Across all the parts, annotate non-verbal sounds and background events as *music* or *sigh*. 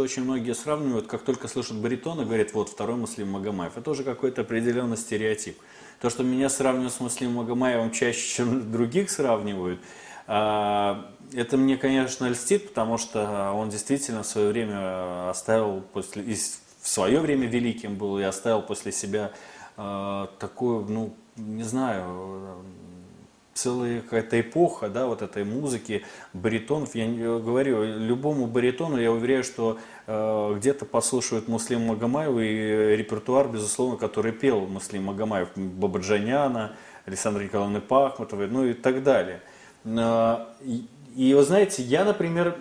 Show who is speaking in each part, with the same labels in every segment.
Speaker 1: очень многие сравнивают, как только слышат баритона, говорят, вот второй Муслим Магомаев. Это уже какой-то определенный стереотип. То, что меня сравнивают с Муслимом Магомаевым чаще, чем других сравнивают, а, это мне, конечно, льстит, потому что он действительно в свое время оставил после, в свое время великим был и оставил после себя а, такую, ну, не знаю, целая какая-то эпоха, да, вот этой музыки, баритонов. Я говорю, любому баритону я уверяю, что э, где-то послушают Муслим Магомаева и репертуар, безусловно, который пел Муслим Магомаев, Бабаджаняна, Александра Николаевна Пахмутова, ну и так далее. Э, и, и вы знаете, я, например,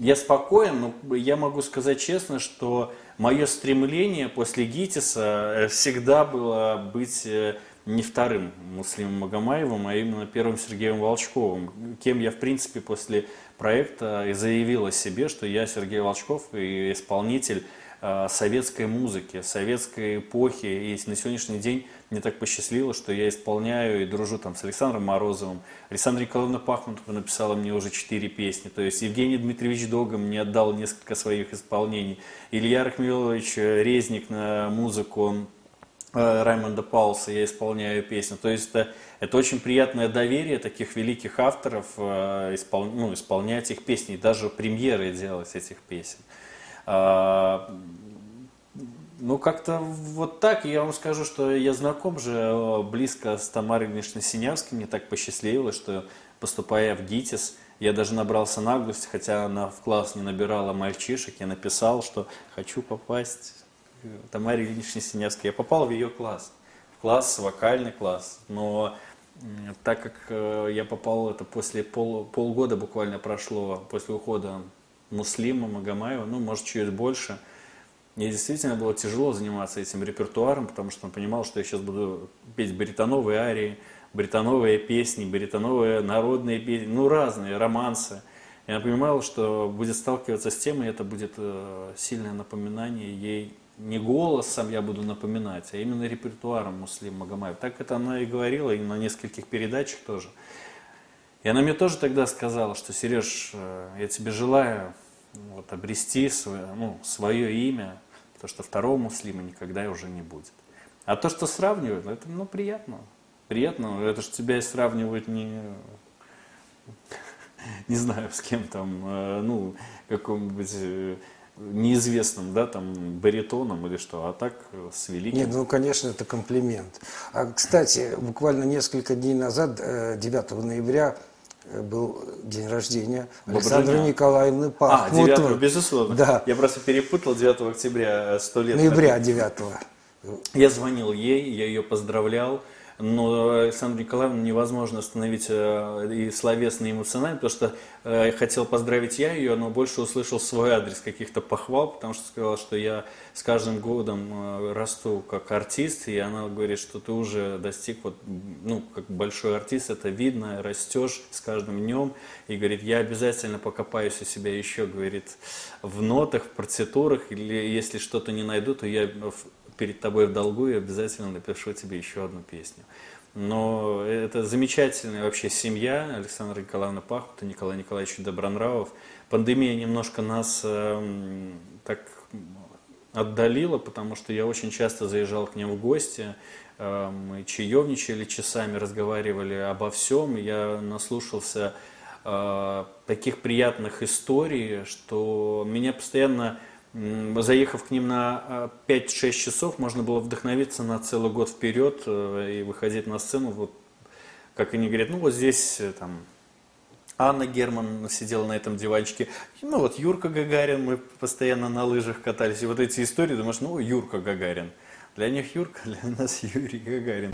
Speaker 1: я спокоен, но я могу сказать честно, что мое стремление после ГИТИСа э, всегда было быть э, не вторым Муслимом Магомаевым, а именно первым Сергеем Волчковым, кем я, в принципе, после проекта и заявил о себе, что я Сергей Волчков и исполнитель э, советской музыки, советской эпохи. И на сегодняшний день мне так посчастливилось, что я исполняю и дружу там с Александром Морозовым. Александра Николаевна Пахмутова написала мне уже четыре песни. То есть Евгений Дмитриевич Дога мне отдал несколько своих исполнений. Илья Рахмилович Резник на музыку Э, Раймонда Паулса я исполняю песню. То есть это, это очень приятное доверие таких великих авторов э, испол, ну, исполнять их песни, и даже премьеры делать этих песен. А, ну, как-то вот так, я вам скажу, что я знаком же э, близко с Тамарой Ильиничной Синявской, мне так посчастливилось, что поступая в ГИТИС, я даже набрался наглости, хотя она в класс не набирала мальчишек, я написал, что хочу попасть Тамаре Ильиничне Синявской, я попал в ее класс, в класс, вокальный класс, но так как э, я попал это после пол, полгода буквально прошло после ухода Муслима Магомаева, ну, может, чуть больше, мне действительно было тяжело заниматься этим репертуаром, потому что он понимал, что я сейчас буду петь баритоновые арии, баритоновые песни, баритоновые народные песни, ну, разные, романсы. Я понимал, что будет сталкиваться с тем, и это будет э, сильное напоминание ей не голосом я буду напоминать, а именно репертуаром Муслим Магомаев. Так это она и говорила, и на нескольких передачах тоже. И она мне тоже тогда сказала, что, Сереж, э, я тебе желаю вот, обрести свое, ну, свое имя, потому что второго муслима никогда уже не будет. А то, что сравнивают, это ну, приятно. Приятно, это же тебя и сравнивают не, *laughs* не знаю, с кем там, э, ну, каком-нибудь э, неизвестным, да, там, баритоном или что, а так с великим.
Speaker 2: Нет, ну, конечно, это комплимент. А, кстати, буквально несколько дней назад, 9 э, ноября, э, был день рождения Александры Николаевны Пахмутовой.
Speaker 1: А, 9 безусловно. Да. Я просто перепутал 9 октября, 100 лет.
Speaker 2: Ноября 9
Speaker 1: Я звонил ей, я ее поздравлял но Александру Николаевну невозможно остановить э, и словесно, и эмоционально, потому что э, хотел поздравить я ее, но больше услышал свой адрес каких-то похвал, потому что сказал, что я с каждым годом э, расту как артист, и она говорит, что ты уже достиг, вот, ну, как большой артист, это видно, растешь с каждым днем, и говорит, я обязательно покопаюсь у себя еще, говорит, в нотах, в партитурах, или если что-то не найду, то я перед тобой в долгу и обязательно напишу тебе еще одну песню. Но это замечательная вообще семья Александра Николаевна Пахута, Николай Николаевич Добронравов. Пандемия немножко нас э, так отдалила, потому что я очень часто заезжал к ним в гости, э, мы чаевничали часами, разговаривали обо всем, я наслушался э, таких приятных историй, что меня постоянно заехав к ним на 5-6 а, часов, можно было вдохновиться на целый год вперед э, и выходить на сцену, вот, как они говорят, ну вот здесь э, там Анна Герман сидела на этом диванчике, ну вот Юрка Гагарин, мы постоянно на лыжах катались, и вот эти истории, думаешь, ну Юрка Гагарин. Для них Юрка, *laughs* для нас Юрий Гагарин.